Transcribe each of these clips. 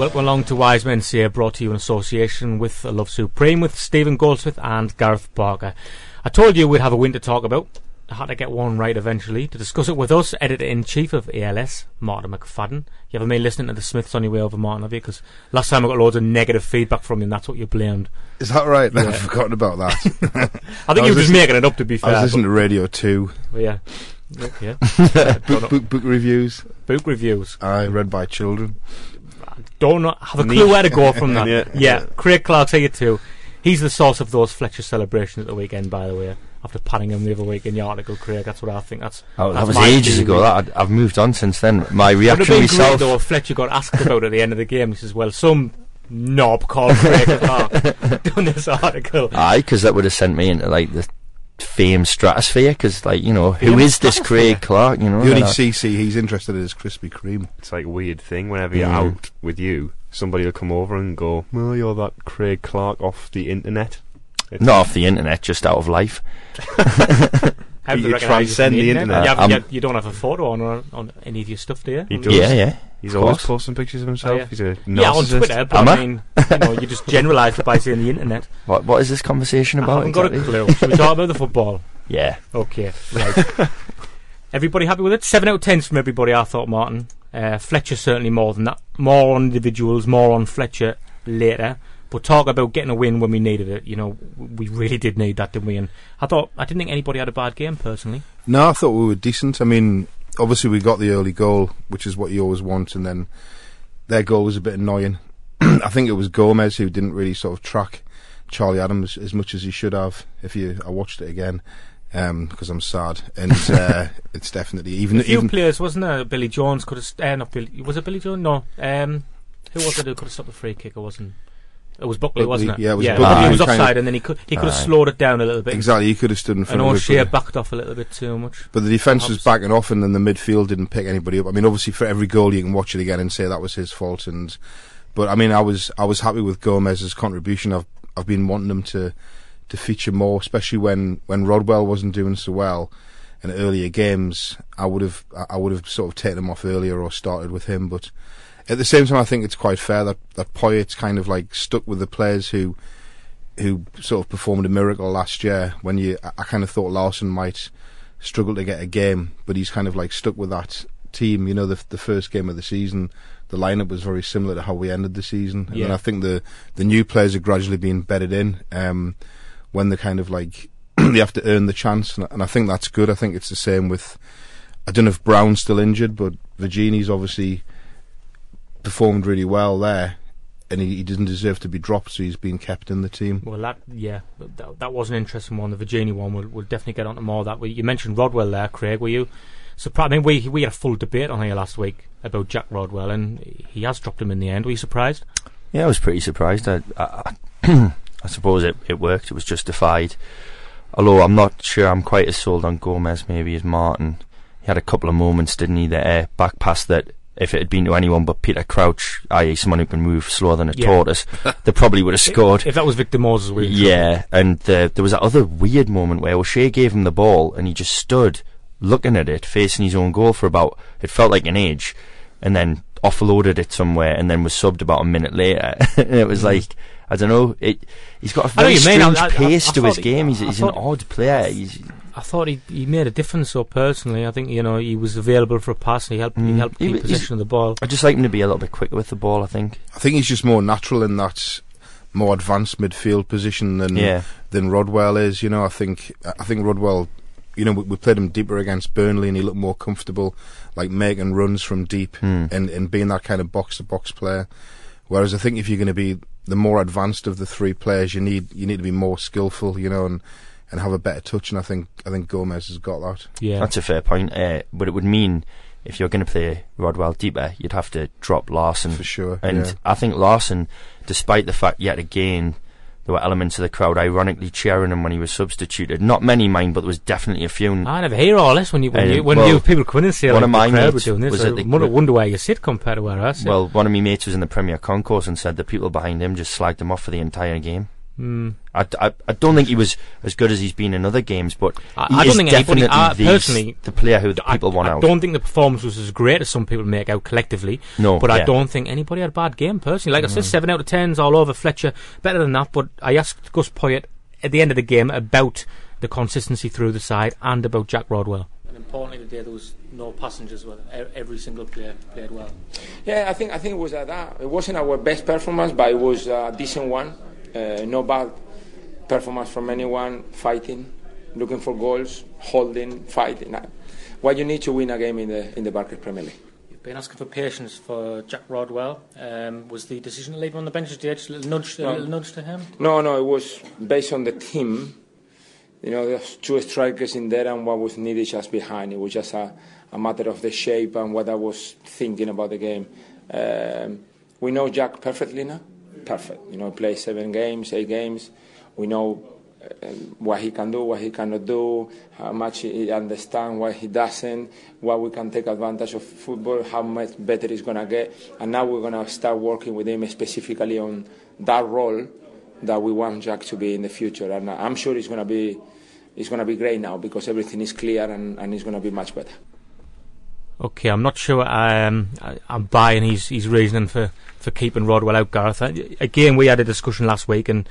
Welcome along to Wise Men Say, brought to you in association with Love Supreme with Stephen Goldsmith and Gareth Barker. I told you we'd have a win to talk about. I had to get one right eventually. To discuss it with us, editor in chief of ALS, Martyn McFadden. You haven't been listening to the Smiths on your way over, Martyn, have you? Because last time I got loads of negative feedback from you, and that's what you blamed. Is that right? I've forgotten about that. I think I you was were just making it up, to be fair. I was listening to Radio 2. yeah. Yeah. Book, book, book reviews. Book reviews. I read by children. Don't not have a clue where to go from that. Yeah. yeah. Craig Clark's here too. He's the source of those Fletcher celebrations at the weekend, by the way. After patting him the other week in your article, Craig, that's what I think. That's Oh, that's that was ages theory. ago. That I've moved on since then. My Would have reaction been great myself. though if Fletcher got asked about at the end of the game. He says, "Well, some knob called Craig Clark done this article." Aye, because that would have sent me into like the fame stratosphere. Because like you know, who Fame is this? Craig Clark? You know, The only CC he's interested in is Krispy Kreme. It's like a weird thing whenever you're Mm. out with you, somebody will come over and go, "Well, you're that Craig Clark off the internet." It's not off the internet, just out of life. How do you transcend you from the internet. You, have, Um, you, have- you don't have a photo on on, on any of your stuff, do you? He does. Yeah, yeah. He's always posting pictures of himself. Oh, yeah. He's a Yeah, on. Twitter, but Am I I? mean, you know, you just generalise it by saying the internet. What What is this conversation about? I about? haven't got a clue. Should we talk about the football? Yeah. Okay, right. everybody happy with it? Seven out of ten from everybody. I thought Martin uh, Fletcher certainly more than that. More on individuals, more on Fletcher later. But talk about getting a win when we needed it. You know, we really did need that, didn't we? And I thought I didn't think anybody had a bad game personally. No, I thought we were decent. I mean, obviously we got the early goal, which is what you always want, and then their goal was a bit annoying. I think it was Gomez who didn't really sort of track Charlie Adams as much as he should have. If you, I watched it again because I'm sad, and uh, it's definitely even A few even players, wasn't there? Billy Jones could have. Uh, not Billy. Was it Billy Jones? No. Um, who was it who could have stopped the free kick? It wasn't. It was Buckley, Buckley, wasn't it? yeah, it was yeah, Buckley. Was He kind offside, of- and then he could he could have slowed it down a little bit. exactly he could have stood in And front of it. O'Shea backed off a little bit too much. But the defence was backing off, and then the midfield didn't pick anybody up. I mean, obviously, for every goal, you can watch it again and say that was his fault. And but I mean, I was I was happy with Gomez's contribution. I've I've been wanting him to to feature more, especially when when Rodwell wasn't doing so well in earlier games. I would have I would have sort of taken him off earlier or started with him. But at the same time, I think it's quite fair that that Poyet's kind of like stuck with the players who who sort of performed a miracle last year. When you, I, kind of thought Larsson might struggle to get a game, but he's kind of like stuck with that team. You know, the the first game of the season, the lineup was very similar to how we ended the season, and then I think the the new players are gradually being bedded in. Um, when they kind of like they have to earn the chance, and, and I think that's good. I think it's the same with. I don't know if Brown's still injured, but Vergini's obviously performed really well there, and he, he doesn't deserve to be dropped, so he's been kept in the team. Well, that yeah, that, that was an interesting one. The Vergini one, we'll, we'll definitely get onto more of that. You mentioned Rodwell there, Craig. Were you surprised? I mean, we we had a full debate on here last week about Jack Rodwell, and he has dropped him in the end. Were you surprised? Yeah, I was pretty surprised. I, I, I, I suppose it, it worked. It was justified. Although I'm not sure I'm quite as sold on Gomez maybe as Martyn. He had a couple of moments, didn't he? The uh, back pass that if it had been to anyone but Peter Crouch, i.e. someone who can move slower than a Yeah. tortoise, they probably would have scored. If that was Victor Moses, we Yeah, and the, there was that other weird moment where O'Shea gave him the ball and he just stood looking at it, facing his own goal for about, it felt like an age, and then offloaded it somewhere and then was subbed about a minute later. and it was mm-hmm. like, I don't know, it, he's got a very you mean, I- strange I- pace I to his thought he- game. He's, he's an odd player. He's, I thought he he made a difference. So personally, I think you know he was available for a pass. and He helped he Mm. helped He keep was- possession of the ball. I just like him to be a little bit quicker with the ball, I think. I think he's just more natural in that more advanced midfield position than Yeah. than Rodwell is. You know, I think I think Rodwell. You know, we, we played him deeper against Burnley, and he looked more comfortable, like making runs from deep Hmm. and and being that kind of box to box player. Whereas I think if you're going to be the more advanced of the three players. You need you need to be more skillful, you know, and and have a better touch. And I think I think Gomez has got that. Yeah, That's a fair point. Uh, but it would mean if you're going to play Rodwell deeper, you'd have to drop Larsson. For sure, And yeah. I think Larsson, despite the fact yet again there were elements of the crowd ironically cheering him when he was substituted. Not many mind, but there was definitely a few. I never hear all this when you when, Uh, you, when well, you people come in and say one like, of the my crowd were mates doing this. was I at the- wonder, wonder where you sit compared to where I sit. Well, one of my mates was in the Premier Concourse and said the people behind him just slagged him off for the entire game. Mm. I, I, I don't think he was as good as he's been in other games, but I- he I don't is think anybody- definitely I the, personally- the player who the I, people want out. I don't think the performance was as great as some people make out collectively. No, but I don't think anybody had a bad game personally. Like I said, seven out of tens all over Fletcher. Better than that. But I asked Gus Poyet at the end of the game about the consistency through the side and about Jack Rodwell. And importantly, today there was no passengers. Well, every single player played well. Yeah, I think I think it was that. It wasn't our best performance, but it was a decent one. Uh, no bad performance from anyone. Fighting, looking for goals, holding, fighting. Uh, What you need to win a game in the in the Barclays Premier League. You've been asking for patience for Jack Rodwell. Um, was the decision to leave him on the bench just a little nudge, a No. little nudge to him? No, no, it was based on the team. You know, there's two strikers in there, and what was needed just behind. It was just a, a matter of the shape and what I was thinking about the game. Um, we know Jack perfectly now. Perfect. You know, play seven games, eight games. We know uh, what he can do, what he cannot do, how much he understands, what he doesn't, what we can take advantage of football, how much better he's going to get. And now we're going to start working with him specifically on that role that we want Jack to be in the future. And I'm sure he's going to be, he's going to be great now because everything is clear and, and he's going to be much better. Okay, I'm not sure um, I, I'm buying his, his reasoning for, for keeping Rodwell out, Gareth. I, again, we had a discussion last week, and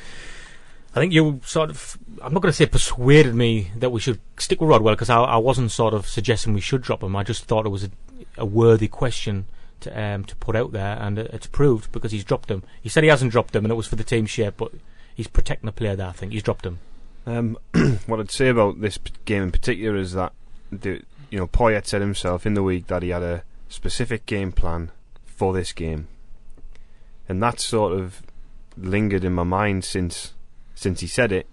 I think you sort of, I'm not going to say persuaded me that we should stick with Rodwell, because I, I wasn't sort of suggesting we should drop him. I just thought it was a, a worthy question to um, to put out there, and it, it's proved because he's dropped him. He said he hasn't dropped him, and it was for the team shape, but he's protecting the player there, I think. He's dropped him. Um, what I'd say about this game in particular is that the, you know Poyet said himself in the week that he had a specific game plan for this game, and that sort of lingered in my mind since since he said it.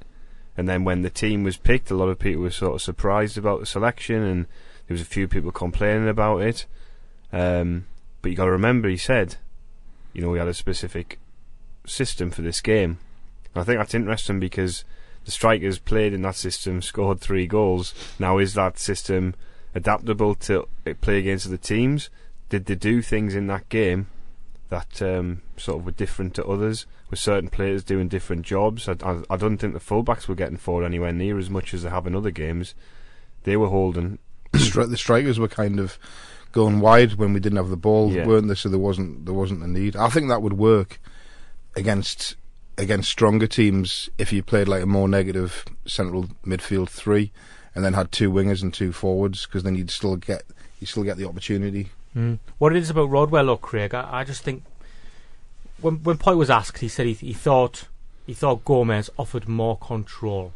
And then when the team was picked, a lot of people were sort of surprised about the selection, and there was a few people complaining about it. Um, but you got to remember, he said, you know, we had a specific system for this game. And I think that's interesting because the strikers played in that system, scored three goals. Now, is that system adaptable to play against the teams? Did they do things in that game that um, sort of were different to others? With certain players doing different jobs, I, I, I don't think the fullbacks were getting forward anywhere near as much as they have in other games. They were holding. the, stri- the strikers were kind of going wide when we didn't have the ball, Yeah. weren't they? So there wasn't there wasn't a need. I think that would work against against stronger teams if you played like a more negative central midfield three, and then had two wingers and two forwards, because then you'd still get you still get the opportunity. Mm. What it is about Rodwell or Craig, I, I just think when when Poy was asked, he said he, he thought he thought Gomez offered more control.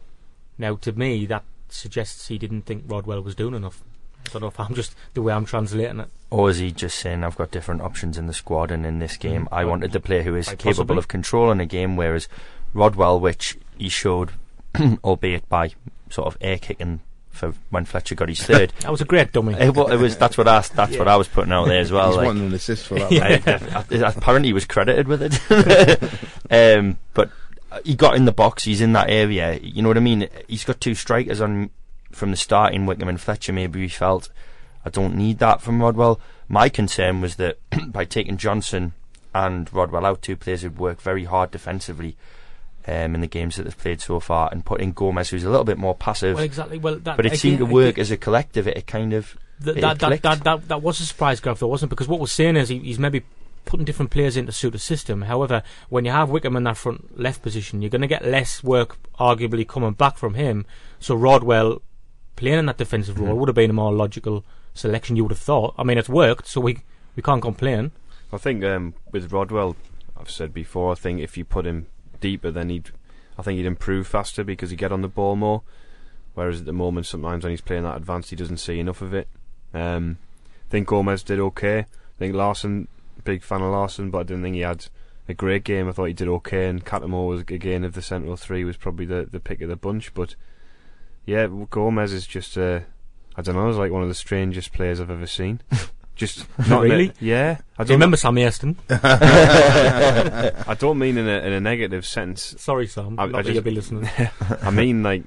Now, to me, that suggests he didn't think Rodwell was doing enough. I don't know if I'm just the way I'm translating it. Or is he just saying, I've got different options in the squad, and in this game, I wanted the player who is quite capable possibly. of controlling a game, whereas Rodwell, which he showed, albeit by sort of air kicking for when Fletcher got his third. That was a great dummy. it, wa- it was that's what I that's what I was putting out there as well. He's like, wanting an assist for that. Yeah. I- I- apparently he was credited with it. um, but he got in the box. He's in that area. You know what I mean? He's got two strikers on from the start in Wickham and Fletcher. Maybe he felt I don't need that from Rodwell. My concern was that by taking Johnson and Rodwell out, two players who'd worked very hard defensively. Um, in the games that they've played so far, and putting Gomez, who's a little bit more passive, Well, exactly. Well, that, but it seemed to again- work as a collective. It, it kind of Th- it that, that, that, that, that was a surprise, Gareth, though, wasn't it? Because what we're saying is he, he's maybe putting different players in to suit a system. However, when you have Wickham in that front left position, you're going to get less work, arguably, coming back from him. So Rodwell playing in that defensive role Mhm. would have been a more logical selection, you would have thought. I mean, it's worked, so we, we can't complain. I think um, with Rodwell, I've said before. I think if you put him deeper, then he'd, I think he'd improve faster because he'd get on the ball more. Whereas at the moment, sometimes when he's playing that advanced, he doesn't see enough of it. Um, I think Gomez did okay. I think Larsson, big fan of Larsson, but I didn't think he had a great game. I thought he did okay, and Cattermole was again of the central three was probably the the pick of the bunch. But yeah, Gomez is just uh, I don't know, he's like one of the strangest players I've ever seen. Just not in a- Really? yeah. I Do you don't remember Sammy Aston? I don't mean in a in a negative sense. Sorry, Sam. I- not I that you'll just- be listening. I mean like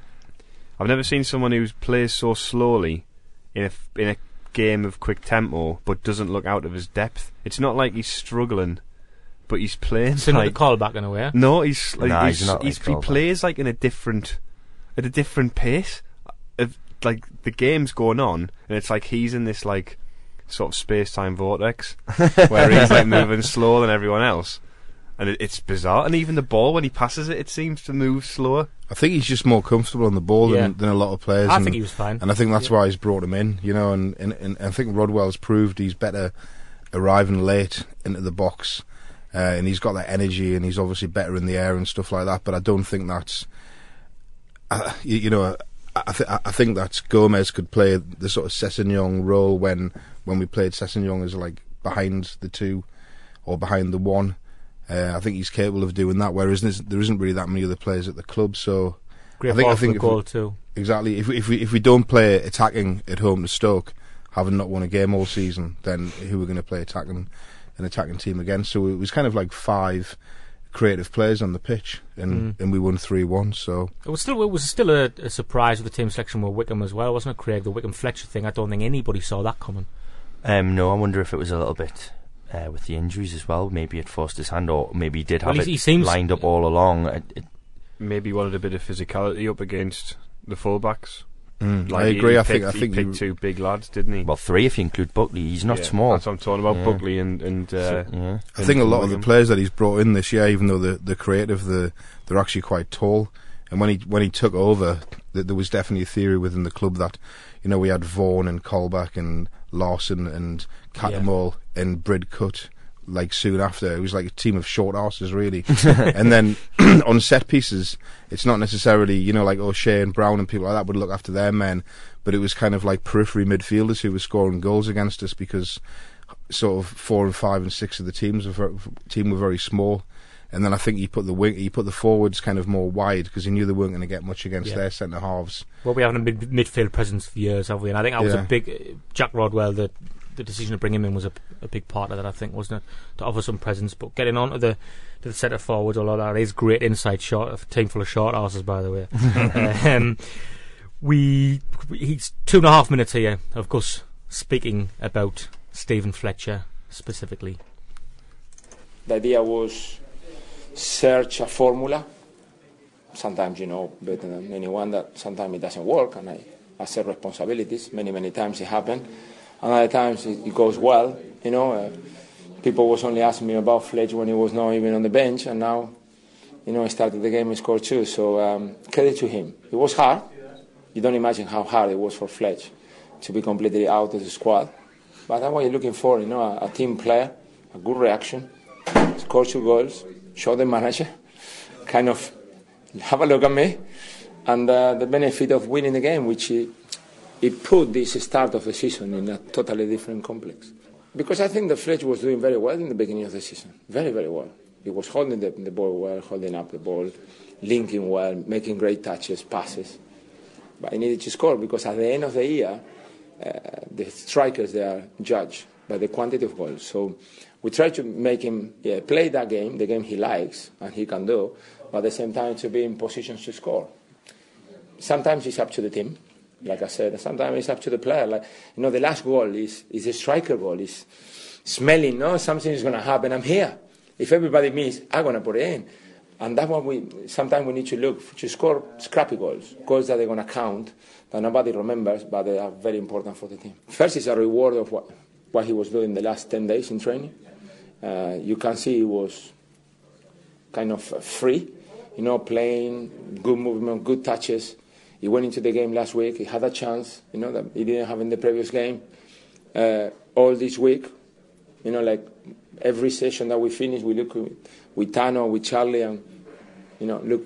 I've never seen someone who plays so slowly in a f- in a game of quick tempo, but doesn't look out of his depth. It's not like he's struggling, but he's playing Similar like to Colback in a way. no, he's like Nah, he's, he's not he's- he plays like in a different at a different pace. Of like the game's going on, and it's like he's in this like sort of space time vortex where he's like moving slower than everyone else, and it, it's bizarre. And even the ball when he passes it, it seems to move slower. I think he's just more comfortable on the ball Yeah. than, than a lot of players. I and, think he was fine. and I think that's why he's brought him in, you know. And, and, and I think Rodwell's proved he's better arriving late into the box, uh, and he's got that energy, and he's obviously better in the air and stuff like that. But I don't think that's, uh, you, you know, I, th- I think that Gomez could play the sort of Sessegnon role when when we played Sessegnon as like behind the two or behind the one. Uh, I think he's capable of doing that. Whereas there isn't really that many other players at the club, so Great I think- I think if we- too. Exactly. If we, if we if we don't play attacking at home to Stoke, having not won a game all season, then who are going to play attacking an attacking team against? So it was kind of like five creative players on the pitch, and Mm. and we won three one. So It was still it was still a, a surprise with the team selection with Wickham as well, wasn't it, Craig? The Wickham Fletcher thing. I don't think anybody saw that coming. Um, no, I wonder if it was a little bit uh, with the injuries as well. Maybe it forced his hand, or maybe he did Well, have he- it he seems- lined up all along. It, it, Maybe he wanted a bit of physicality up against the fullbacks. Mm, Like I agree. He, I think picked, I think he picked two big lads, didn't he? well, three if you include Buckley. He's not Yeah, small. That's what I'm talking about. Yeah. Buckley and and uh, So, yeah. I think a lot of the players that he's brought in this year, even though they're, they're creative, they're, they're actually quite tall. And when he when he took over, th- there was definitely a theory within the club that, you know, we had Vaughan and Colback and Larsson and Cattermole and Bridcut like soon after. It was like a team of short asses, really. and then on set pieces, it's not necessarily, you know, like O'Shea and Brown and people like that would look after their men, but it was kind of like periphery midfielders who were scoring goals against us because sort of four and five and six of the teams were ver- team were very small. And then I think he put the wing, he put the forwards kind of more wide because he knew they weren't going to get much against Yeah. their centre halves. Well, we haven't a mid- midfield presence for years, have we? And I think that was a big uh, Jack Rodwell. The the decision to bring him in was a, a big part of that. I think wasn't it to offer some presence, but getting on to the to the centre forwards, although that is great inside shot. A team full of short asses, by the way. um, we he's two and a half minutes here, of course. Speaking about Stephen Fletcher specifically. The idea was search a formula. Sometimes you know better than anyone that sometimes it doesn't work, and I accept responsibilities. Many, many times it happened. And other times it, it goes well. You know, uh, people was only asking me about Fletch when he was not even on the bench, and now, you know, he started the game and scored two. So um, credit to him. It was hard. You don't imagine how hard it was for Fletch to be completely out of the squad. But that's what you're looking for, you know, a, a team player, a good reaction, score two goals, show the manager, kind of have a look at me, and uh, the benefit of winning the game, which it, it put this start of the season in a totally different complex. Because I think the Fletch was doing very well in the beginning of the season, very, very well. He was holding the, the ball well, holding up the ball, linking well, making great touches, passes. But he needed to score because at the end of the year, uh, the strikers they are judged by the quantity of goals. So we try to make him yeah, play that game, the game he likes and he can do, but at the same time to be in positions to score. Sometimes it's up to the team, like I said. Sometimes it's up to the player. Like you know, the last goal is is a striker goal. Is smelling, no, something is going to happen. I'm here. If everybody misses, I'm going to put it in. And that's what we sometimes we need to look to score scrappy goals, goals that they're going to count, that nobody remembers, but they are very important for the team. First, is a reward of what, what he was doing the last 10 days in training. Uh, you can see he was kind of free, you know, playing, good movement, good touches. He went into the game last week. He had a chance, you know, that he didn't have in the previous game. Uh, all this week, you know, like every session that we finish, we look with, with Tano, with Charlie, and you know, look,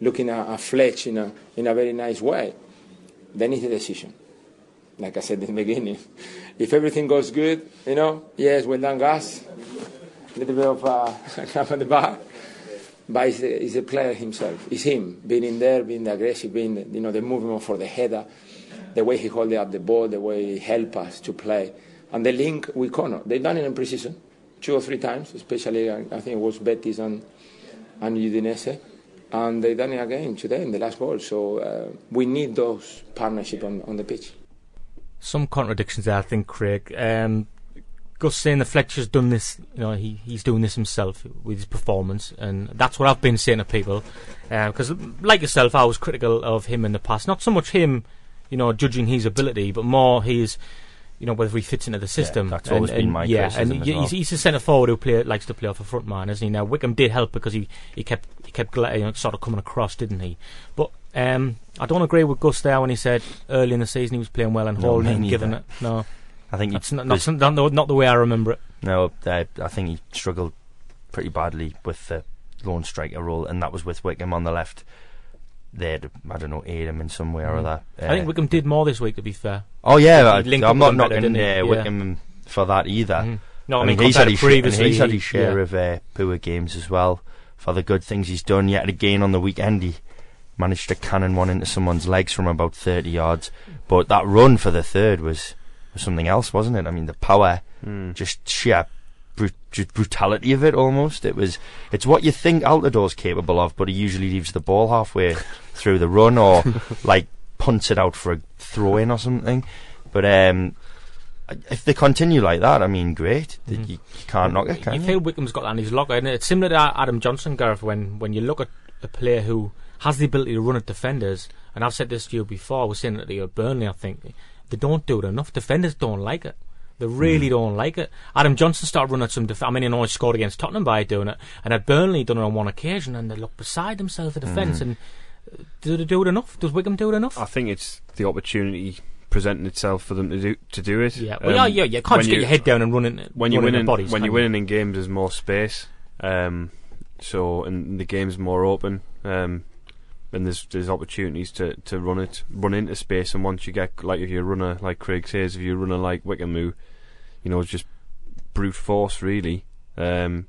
looking at, at Fletch in a in a very nice way. Then it's a decision. Like I said in the beginning, if everything goes good, you know, yes, well done, guys. a little bit of uh, up at the back. But it's the, it's the player himself. It's him being in there, being the aggressive, being the, you know the movement for the header, the way he holding up the ball, the way he helps us to play, and the link with Connor. They've done it in precision, two or three times, especially I think it was Betis and and Udinese, and they've done it again today in the last ball. So uh, we need those partnership on, on the pitch. Some contradictions there, I think, Craig. Um, Gus saying that Fletcher's done this, you know, he, he's doing this himself with his performance, and that's what I've been saying to people. Because, uh, like yourself, I was critical of him in the past. Not so much him, you know, judging his ability, but more his, you know, whether he fits into the system. Yeah, that's always and, been and, my yeah, criticism and as y- well. he's, he's a centre forward who play, likes to play off a front man, isn't he? Now Wickham did help because he, he kept he kept you know, sort of coming across, didn't he? But um, I don't agree with Gus there when he said early in the season he was playing well and No, holding and giving it. No, I think that's not, not, not, the- not the way I remember it. No, I, I think he struggled pretty badly with the lone striker role, and that was with Wickham on the left. There, to, I don't know, aid him in some way or Mm. other. I think Uh, Wickham did more this week, to be fair. Oh yeah, I, he linked up I'm not better, knocking didn't uh, Yeah. Wickham for that either. Mhm. No, I I mean, he's had his, to sh- and previously, he's had his share yeah. of uh, poor games as well for the good things he's done. Yet again on the weekend, he managed to cannon one into someone's legs from about 30 yards. But that run for the third was, was something else, wasn't it? I mean, the power, Mm. just sheer brut- just brutality of it almost. It was, it's what you think Altidore's capable of, but he usually leaves the ball halfway through the run or like punts it out for a throw in or something. But um, if they continue like that, I mean, great. Mhm. You, you can't knock it, can you you? feel Wickham's got that in his locker, and it's similar to Adam Johnson, Gareth. When when you look at a player who has the ability to run at defenders, and I've said this to you before, I was saying it to you at Burnley. I think they don't do it enough. Defenders don't like it. They really Mm. don't like it. Adam Johnson started running at some. Def- I mean, he scored against Tottenham by doing it, and at Burnley, done it on one occasion, and they look beside themselves at defence. Mm. And uh, do they do it enough? Does Wickham do it enough? I think it's the opportunity presenting itself for them to do to do it. yeah, Um, well, yeah, yeah, you can't just get you- your head down and run in. when you're winning bodies, when you're you? winning in games there's more space um, so and the game's more open um, and there's there's opportunities to, to run it run into space and once you get like if you're a runner like Craig says if you're a runner like Wickham who you know it's just brute force really um,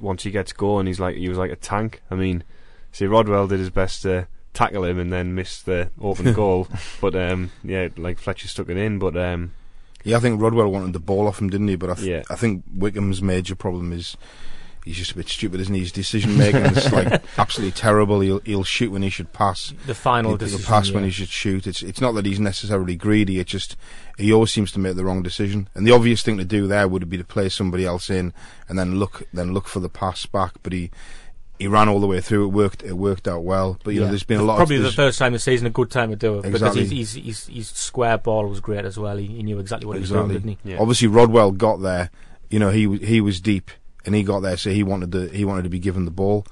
once he gets going he's like he was like a tank I mean see Rodwell did his best to tackle him and then missed the open goal but um, yeah like Fletcher stuck it in but um, Yeah, I think Rodwell wanted the ball off him, didn't he? But I, th- Yeah. I think Wickham's major problem is he's just a bit stupid, isn't he? His decision making is like absolutely terrible. He'll he'll shoot when he should pass. the final He'll, he'll decision. pass when he should shoot. It's it's not that he's necessarily greedy. It's just he always seems to make the wrong decision. And the obvious thing to do there would be to play somebody else in and then look then look for the pass back. But he he ran all the way through. It worked. It worked out well. But you know, there's been a lot. Of. Probably of, the first time this season, a good time to do it Exactly. because he's, he's, he's, his square ball was great as well. He, he knew exactly what he was doing, didn't he? yeah. Obviously, Rodwell got there. You know, he he was deep, and he got there, so he wanted to he wanted to be given the ball.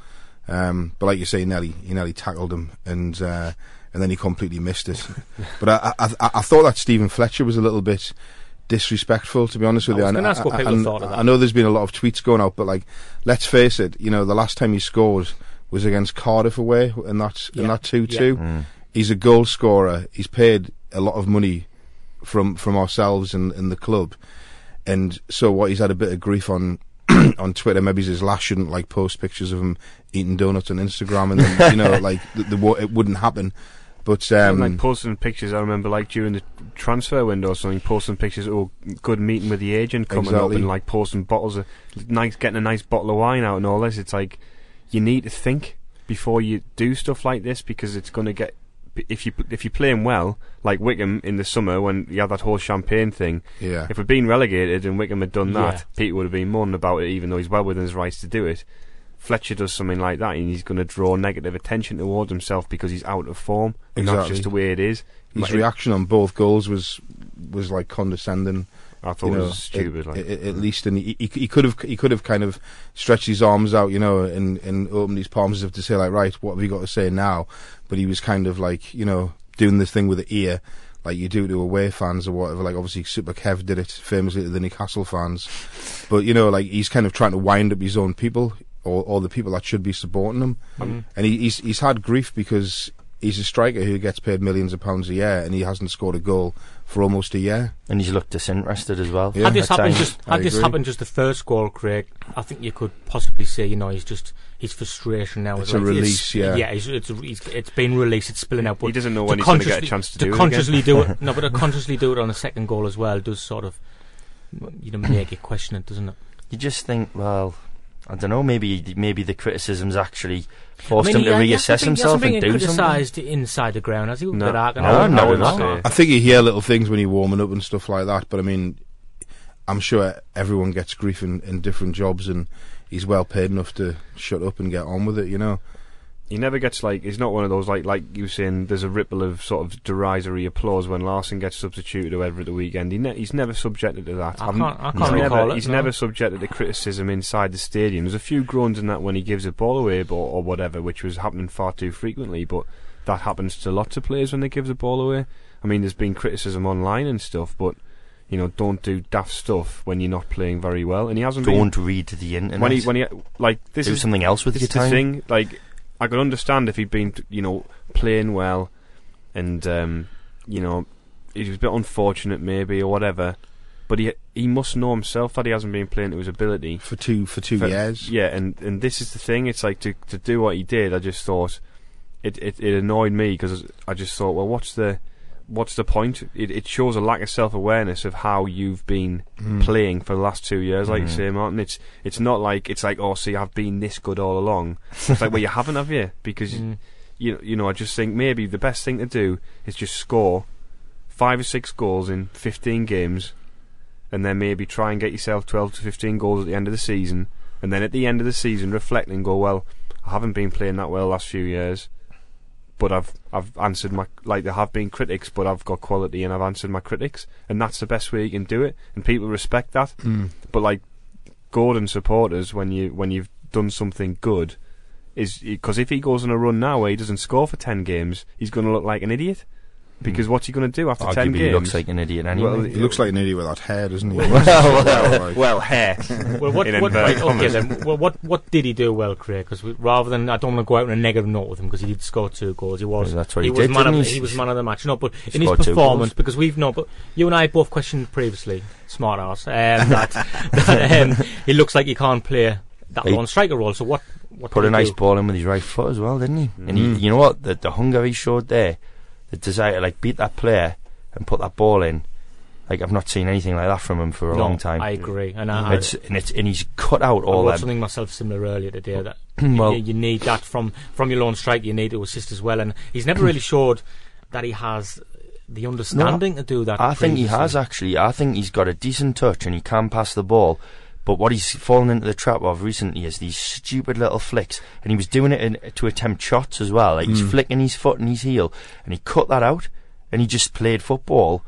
Um, but like you say, Nelly, he nearly tackled him, and uh, and then he completely missed it. but I, I I I thought that Stephen Fletcher was a little bit disrespectful, to be honest with I you. was And gonna ask what people and thought of that. I know there's been a lot of tweets going out, but like, let's face it, you know, the last time he scored was against Cardiff away, and that's Yeah. and that two two. Mm. He's a goal scorer. He's paid a lot of money from from ourselves and, and the club, and so what he's had a bit of grief on on Twitter. Maybe his last shouldn't like post pictures of him eating donuts on Instagram, and then you know like the, the it wouldn't happen. But um, like posting pictures. I remember like during the transfer window or something, posting pictures. Oh, good meeting with the agent coming up, and like posting bottles of nice, getting a nice bottle of wine out and all this. It's like you need to think before you do stuff like this because it's going to get. If you if you're playing well, like Wickham in the summer when you had that whole champagne thing, yeah, if we'd been relegated and Wickham had done that, Yeah. Peter would have been moaning about it, even though he's well within his rights to do it. Fletcher does something like that, and he's going to draw negative attention towards himself because he's out of form. And that's just the way it is. his Like, reaction on both goals was was like condescending. I thought you it was stupid. At, like, at- at least, and he, he he could have he could have kind of stretched his arms out, you know, and and opened his palms as if to say like, right, what have you got to say now? But he was kind of like, you know, doing this thing with the ear, like you do to away fans or whatever. Like obviously, Super Kev did it famously to the Newcastle fans, but you know, like he's kind of trying to wind up his own people or or the people that should be supporting him. Mm. And he, he's he's had grief because he's a striker who gets paid millions of pounds a year, and he hasn't scored a goal for almost a year. And he's looked disinterested as well. Yeah. had this happened times. just I had this agree. happened just the first goal, Craig, I think you could possibly say, you know, he's just his frustration now. It's is a like, release, yeah. yeah. It's, it's, it's, it's been released. It's spilling out. But he doesn't know when he's going to get a chance to, to do it consciously do it. No, but to consciously do it on the second goal as well does sort of, you know, make you question it, doesn't it? You just think, well, I don't know. Maybe maybe the criticisms actually forced I mean, him to he- he reassess been- himself he and hasn't do been something. criticised inside the ground, has he? No. But I No, no, no. I think you hear little things when you're warming up and stuff like that, but I mean, I'm sure everyone gets grief in, in different jobs, and he's well paid enough to shut up and get on with it, you know. He never gets like he's not one of those like like you were saying. There's a ripple of sort of derisory applause when Larsson gets substituted or whatever at the weekend. He ne- he's never subjected to that. I I've- can't- I he's can't never, recall it, He's no. never subjected to criticism inside the stadium. There's a few groans in that when he gives a ball away or, or whatever, which was happening far too frequently. But that happens to lots of players when they give the ball away. I mean, there's been criticism online and stuff, but you know, don't do daft stuff when you're not playing very well. And he hasn't been Don't read the internet. when he when he like this do is something else with this your is the time. thing. Like, I could understand if he'd been, you know, playing well, and um, you know, he was a bit unfortunate maybe or whatever. But he he must know himself that he hasn't been playing to his ability For two for two for- years, Yeah, and and this is the thing. It's like to to do what he did. I just thought it it, it annoyed me because I just thought, well, what's the what's the point? It it shows a lack of self awareness of how you've been Mm. playing for the last two years, like you Mm. say, Martyn. It's it's not like it's like oh, see, I've been this good all along. It's like well, you haven't, have you? Because Mm. you you know, I just think maybe the best thing to do is just score five or six goals in fifteen games, and then maybe try and get yourself twelve to fifteen goals at the end of the season, and then at the end of the season reflect and go, well, I haven't been playing that well last few years. But I've I've answered my like there have been critics, but I've got quality and I've answered my critics, and that's the best way you can do it, and people respect that. Mm. But like Gordon supporters, when you when you've done something good, is because if he goes on a run now where he doesn't score for ten games, he's going to look like an idiot. Because what's he going to do after ten Arguably, games? he looks like an idiot anyway. Well, He looks like an idiot with that hair, doesn't he? well, well, hair. Well, what, In what, right, okay, then, well, what, what did he do well, Craig? Because rather than, I don't want to go out on a negative note with him because he did score two goals. He was, Well, that's what he, he was did, man of, didn't he? he was man of the match. No, but He in his performance, because we've no, but you and I both questioned previously, smart ass, um, that, that um, he looks like he can't play that He- lone striker role. So what? what Put did a he nice do? ball in with his right foot as well, didn't he? And he, Mm. you know what? The, the hunger he showed there, the desire to like beat that player and put that ball in. Like I've not seen anything like that from him for a No, long time. I agree, and I, I, it's and it's and he's cut out I all wrote them. something myself similar earlier today that well, you, you need that from from your lone strike. You need to assist as well, and he's never really showed that he has the understanding to do that. I think he has actually. I think he's got a decent touch and he can pass the ball. But what he's fallen into the trap of recently is these stupid little flicks, and he was doing it in, to attempt shots as well. Like he's Mm. flicking his foot and his heel, and he cut that out, and he just played football,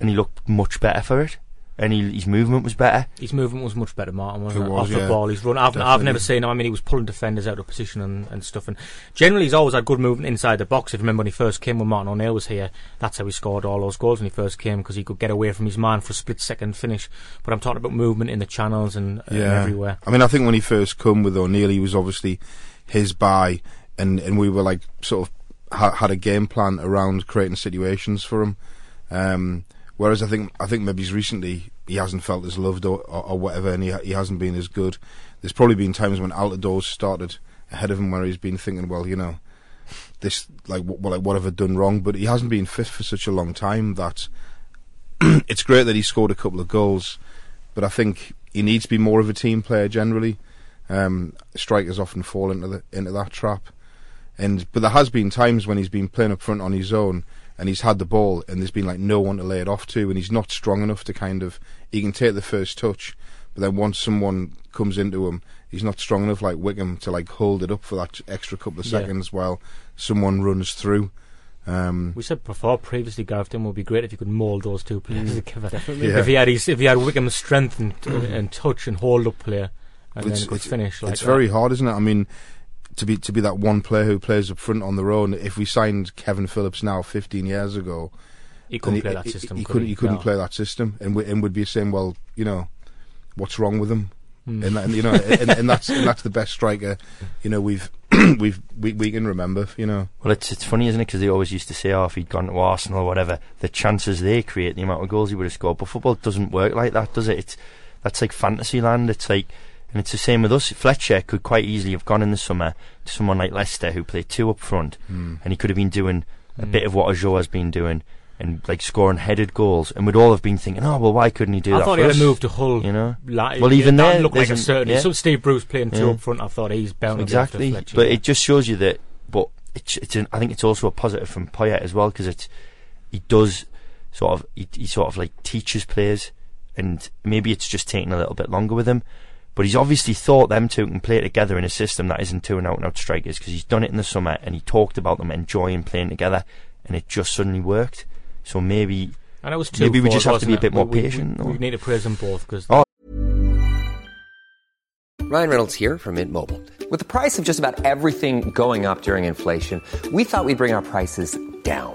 and he looked much better for it, and he, his movement was better. His movement was much better, Martyn. Wasn't It it? was, Off the yeah. ball, he's run. I've, I've never seen him. I mean, he was pulling defenders out of position and, and stuff. And generally, he's always had good movement inside the box. If you remember when he first came, when Martin O'Neill was here, that's how he scored all those goals when he first came because he could get away from his man for a split second finish. But I'm talking about movement in the channels and, and Yeah. everywhere. I mean, I think when he first come with O'Neill, he was obviously his buy, and and we were like sort of ha- had a game plan around creating situations for him. Um, whereas I think I think maybe recently he hasn't felt as loved or, or, or whatever, and he he hasn't been as good. There's probably been times when Altidore started ahead of him where he's been thinking, well, you know, this like what like what have I done wrong? But he hasn't been fit for such a long time that it's great that he scored a couple of goals, but I think he needs to be more of a team player generally. Um, strikers often fall into the into that trap, and but there has been times when he's been playing up front on his own and he's had the ball and there's been like no one to lay it off to, and he's not strong enough to kind of he can take the first touch, but then once someone comes into him, he's not strong enough like Wickham to like hold it up for that extra couple of Yeah. seconds while someone runs through. Um, We said before previously, Gareth Dunn would be great if you could mould those two players together. Yeah. If he had his, if he had Wickham's strength and, and touch and hold up player, and It's- then could it's- finish like it's that. very hard, isn't it? I mean, to be to be that one player who plays up front on their own. If we signed Kevin Phillips now, 15 years ago, He couldn't he, play that system. He, could couldn't. He couldn't No. play that system, and we, and would be saying, well, you know, what's wrong with him? Hmm. and, that, and you know, and, and that's and that's the best striker, you know, we've we've we, we can remember, you know. Well, it's it's funny, isn't it? Because they always used to say, "Oh, if he'd gone to Arsenal or whatever, the chances they create, the amount of goals he would have scored." But football doesn't work like that, does it? It's that's like fantasy land. It's like, and it's the same with us. Fletcher could quite easily have gone in the summer to someone like Leicester who played two up front, Hmm. and he could have been doing a Mm. bit of what Ajo has been doing, and like scoring headed goals, and we'd all have been thinking, "Oh, well, why couldn't he do I that?" I thought he had moved to Hull. You know, Like, Well, even that there, looked like a certainty. yeah. So Steve Bruce playing two Yeah. up front. I thought he's bound to exactly. Fletcher, But yeah. it just shows you that. But it's, it's an, I think it's also a positive from Poyet as well because it's he does sort of he, he sort of like teaches players, and maybe it's just taking a little bit longer with him. But he's obviously thought them two can play together in a system that isn't two and out and out strikers because he's done it in the summer and he talked about them enjoying playing together, and it just suddenly worked. So maybe And it was two. Maybe we just have to be a bit it? more We- we- patient, We, or- we need to praise them both because Oh. Ryan Reynolds here from Mint Mobile. With the price of just about everything going up during inflation, we thought we'd bring our prices down.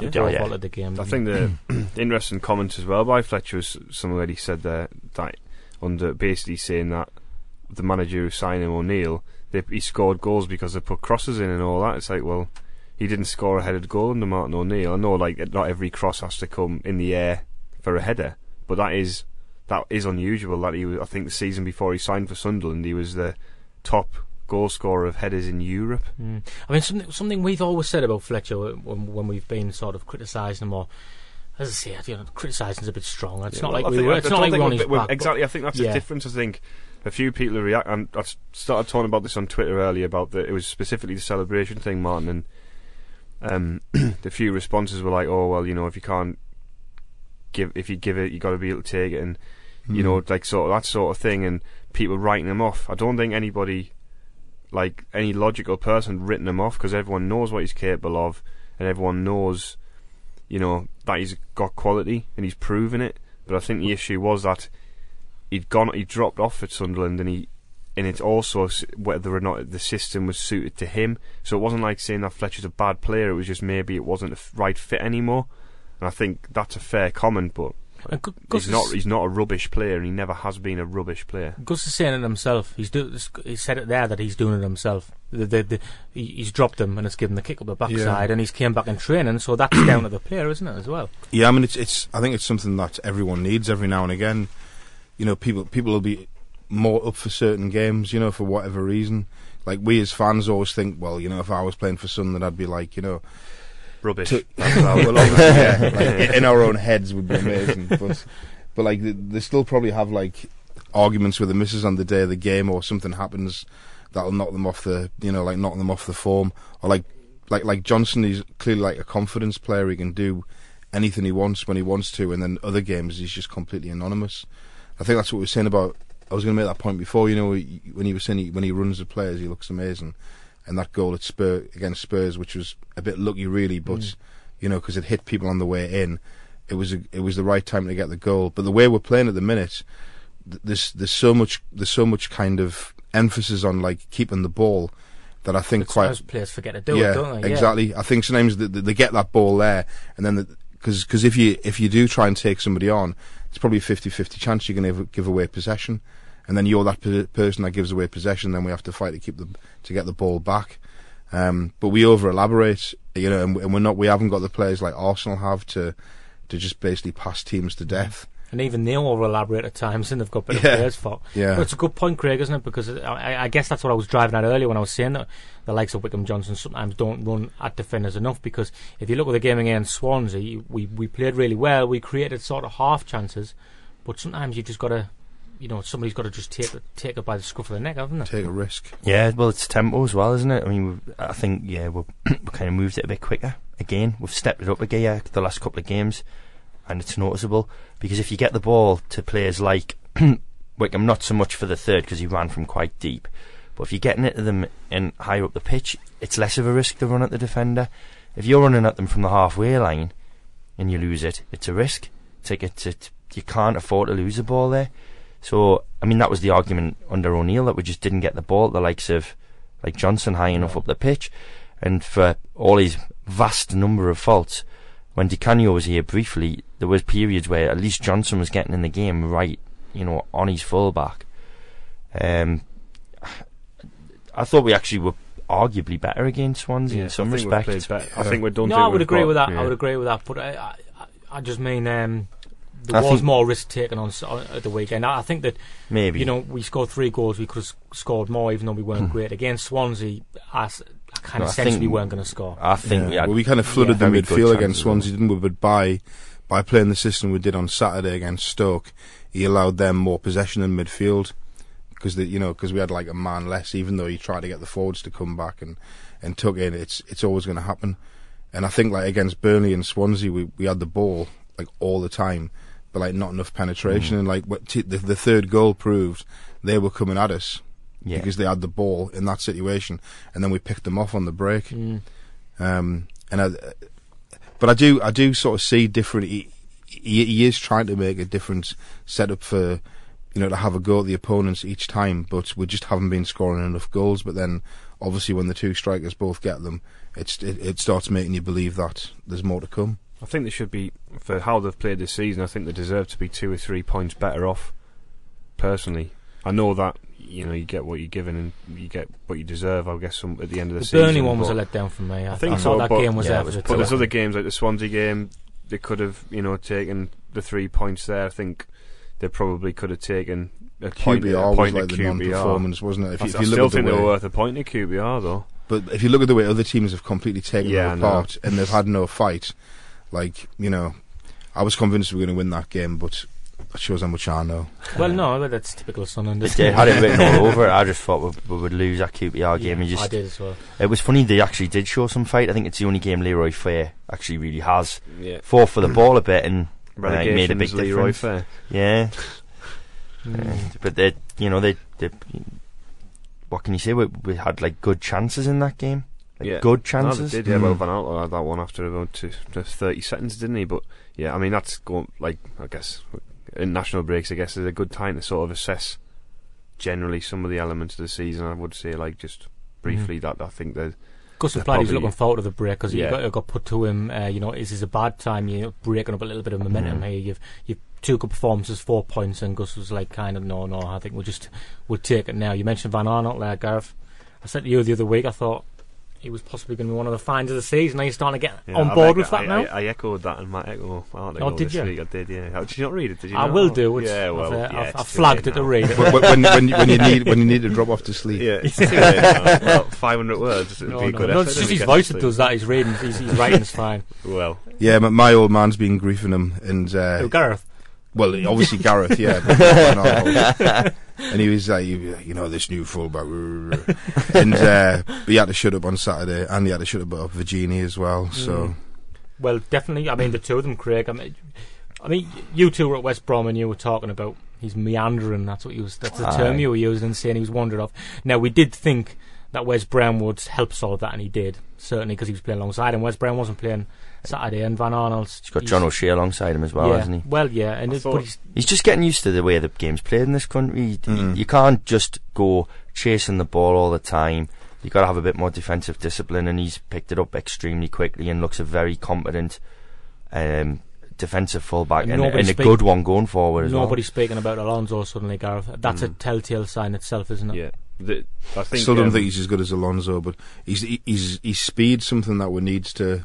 Yeah, Yeah, yeah. faulted the game. I think the, the interesting comment as well by Fletcher was something that he said there that under basically saying that the manager who signed him O'Neill, they, he scored goals because they put crosses in and all that. It's like, well, he didn't score a headed goal under Martin O'Neill. I know, like, not every cross has to come in the air for a header, but that is that is unusual. That he, was, I think, the season before he signed for Sunderland, he was the top goal scorer of headers in Europe. Mm. I mean, something something we've always said about Fletcher when, when we've been sort of criticising him or. As I say, you know, criticising's a bit strong. It's Yeah, not well, like I we think- were. It's don't like think we're on we're- his we're- back. Exactly, I think that's yeah. the difference. I think a few people react, and I started talking about this on Twitter earlier about that it was specifically the celebration thing, Martyn, and um, the few responses were like, "Oh well, you know, if you can't give, if you give it, you got to be able to take it," and you know, like sort of that sort of thing, and people writing them off. I don't think anybody, like any logical person, written him off because everyone knows what he's capable of, and everyone knows, you know, that he's got quality and he's proven it. But I think the issue was that he'd gone, he dropped off at Sunderland, and he, and it's also whether or not the system was suited to him. So it wasn't like saying that Fletcher's a bad player. It was just maybe it wasn't the right fit anymore. And I think that's a fair comment, but And Gu- Gus he's is- not he's not a rubbish player, and he never has been a rubbish player. Gus is saying it himself. He's do, he said it there that he's doing it himself. The, the, the, he's dropped him and it's given the kick up the backside, and he's came back in training. So that's down to the player, isn't it, as well? Yeah, I mean, it's it's. I think it's something that everyone needs every now and again. You know, people people will be more up for certain games. You know, for whatever reason. Like we as fans always think, well, you know, if I was playing for Sunderland, I'd be like, you know, Rubbish. to, well, yeah, like, in our own heads would be amazing. But but like they, they still probably have like arguments with the misses on the day of the game, or something happens that'll knock them off the you know like knock them off the form, or like like like Johnson. is clearly like a confidence player. He can do anything he wants when he wants to, and then other games he's just completely anonymous. I think that's what we were saying about. I was going to make that point before. You know, when he was saying he, when he runs the players, he looks amazing. And that goal at Spur against Spurs, which was a bit lucky, really, but mm. you know, because it hit people on the way in, it was a, it was the right time to get the goal. But the way we're playing at the minute, there's there's so much there's so much kind of emphasis on like keeping the ball that I think It's quite players forget to do yeah, it, don't they? exactly. I think sometimes they, they get that ball there, and then because because if you if you do try and take somebody on, it's probably a 50-50 chance you're going to give away possession, and then you're that per- person that gives away possession. Then we have to fight to keep the to get the ball back. Um, but we over elaborate, you know, and, and we're not we haven't got the players like Arsenal have to to just basically pass teams to death. and even they over elaborate at times, and they've got better Yeah. players for. Yeah. But it's a good point, Craig, isn't it? Because I, I guess that's what I was driving at earlier when I was saying that the likes of Wickham Johnson sometimes don't run at defenders enough. Because if you look at the game against Swansea, we we played really well. We created sort of half chances, but sometimes you just got to. You know, somebody's got to just take take it by the scruff of the neck, haven't they? Take a risk. Yeah, well, it's tempo as well, isn't it? I mean, we've, I think yeah, we've, we kind of moved it a bit quicker. Again, we've stepped it up a gear the last couple of games, and it's noticeable because if you get the ball to players like Wickham, not so much for the third because he ran from quite deep, but if you're getting it to them and higher up the pitch, it's less of a risk to run at the defender. If you're running at them from the halfway line and you lose it, it's a risk. It's like it's, it, you can't afford to lose the ball there. So, I mean, that was the argument under O'Neill that we just didn't get the ball at the likes of like Johnson high enough up the pitch. And for all his vast number of faults, when Di Canio was here briefly, there was periods where at least Johnson was getting in the game right, you know, on his fullback. Um, I thought we actually were arguably better against Swansea in some I think we've respects. played. I think we don't. No, I would agree got- with that. yeah. I would agree with that. But I, I, I just mean um, there I was think- more risk taken on, on at the weekend. I, I think that Maybe. you know we scored three goals. We could have scored more, even though we weren't Hmm. great against Swansea. I, s- I kind No, of I sensed think- we weren't going to score. I think we had well, we kind of flooded yeah, the very good midfield against chances, Swansea, didn't we? But by by playing the system we did on Saturday against Stoke, he allowed them more possession in midfield because you know because we had like a man less. Even though he tried to get the forwards to come back and and tuck in, it's it's always going to happen. And I think like against Burnley and Swansea, we we had the ball like all the time, but like not enough Mm. penetration. And like what t- the the third goal proved, they were coming at us Yeah. because they had the ball in that situation, and then we picked them off on the break. Mm. Um, and I, but I do, I do sort of see different. He, he, he is trying to make a different setup for, you know, to have a go at the opponents each time. But we just haven't been scoring enough goals. But then, obviously, when the two strikers both get them, it's it, it starts making you believe that there's more to come. I think they should be for how they've played this season. I think they deserve to be two or three points better off. Personally, I know that you know you get what you're given and you get what you deserve. I guess some, at the end of the, season. The season. Burnley one was a letdown for me. I, I think I so, thought that but- game was Yeah, there was for the But there's other games like the Swansea game. They could have you know taken the three points there. I think they probably could have taken a point, QPR a was point like at the QPR. non-performance, wasn't it? If you, if I you still look at think the they way, were worth a point at QPR though. But if you look at the way other teams have completely taken Yeah, I them know. apart and they've had no fight, like you know, I was convinced we were going to win that game, but that shows how much I know. Well, no, but that's typical Sunderland. They isn't did, it? had it written all over it. I just thought we, we would lose that QPR game. And I did as well. it was funny. They actually did show some fight. I think it's the only game Leroy Fer actually really has Yeah, fought for the ball a bit and uh, relegation made a big Leroy difference. Fer. Yeah, Mm. Uh, but they, you know, they, they, what can you say? We, we had like good chances in that game. Like Yeah. good No, chances. they did, yeah. Well, Mm. Van Aanholt had that one after about two, just 30 seconds, didn't he? But yeah, I mean that's going like I guess in national breaks. I guess is a good time to sort of assess generally some of the elements of the season. I would say like just briefly that I think that Gus They're replied he's probably- looking forward to the break because Yeah. got, it got put to him. Uh, you know, is this a bad time? You're breaking up a little bit of momentum Mm. here. You've you've two good performances, four points, and Gus was like, kind of, no, no. I think we'll just we'll take it now. You mentioned Van Aanholt there, Gareth. I said to you the other week. I thought he was possibly going to be one of the finds of the season. Now you're starting to get yeah, on I board think with that I, now. I, I echoed that in my echo article Oh, did this you? week. I did, yeah. Did you not read it? Did you? I not? will do. It's, Yeah, well, I've, uh, yeah, I've, I've flagged late it to read it. when, when, when, when you need when you need to drop off to sleep. Yeah, it's too late now. Well, 500 words. It'd No, be a no, good no, effort it's if just we his voice that sleep. does that. His reading, his, his writing's fine. Well, Yeah, my, my old man's been griefing him, and uh, Oh, Gareth. Well, obviously Gareth, yeah, but Van Aanholt. and he was like, you you know, this new fullback, and uh, but he had to shut up on Saturday, and he had to shut up about Vergini as well. So Well, definitely. I mean, the two of them, Craig. I mean, I mean, you two were at West Brom and you were talking about he's meandering. That's what you was. That's the term you were using, and saying he was wandered off. Now we did think that Wes Brown would help solve that, and he did certainly because he was playing alongside and Wes Brown wasn't playing Saturday, and Van Aanholt's. He's got John O'Shea alongside him as well, yeah, hasn't he? Well, yeah, and it, thought- he's, He's just getting used to the way the game's played in this country. You- Mm. You can't just go chasing the ball all the time. You've got to have a bit more defensive discipline, and he's picked it up extremely quickly and looks a very competent um, defensive fullback And and, nobody and a good one going forward as nobody's speaking about Alonso suddenly, Gareth. That's a Mm. telltale sign itself, isn't it? yeah. The, I think still don't um, think he's as good as Alonso, but he's he- he's he's speed something that we needs to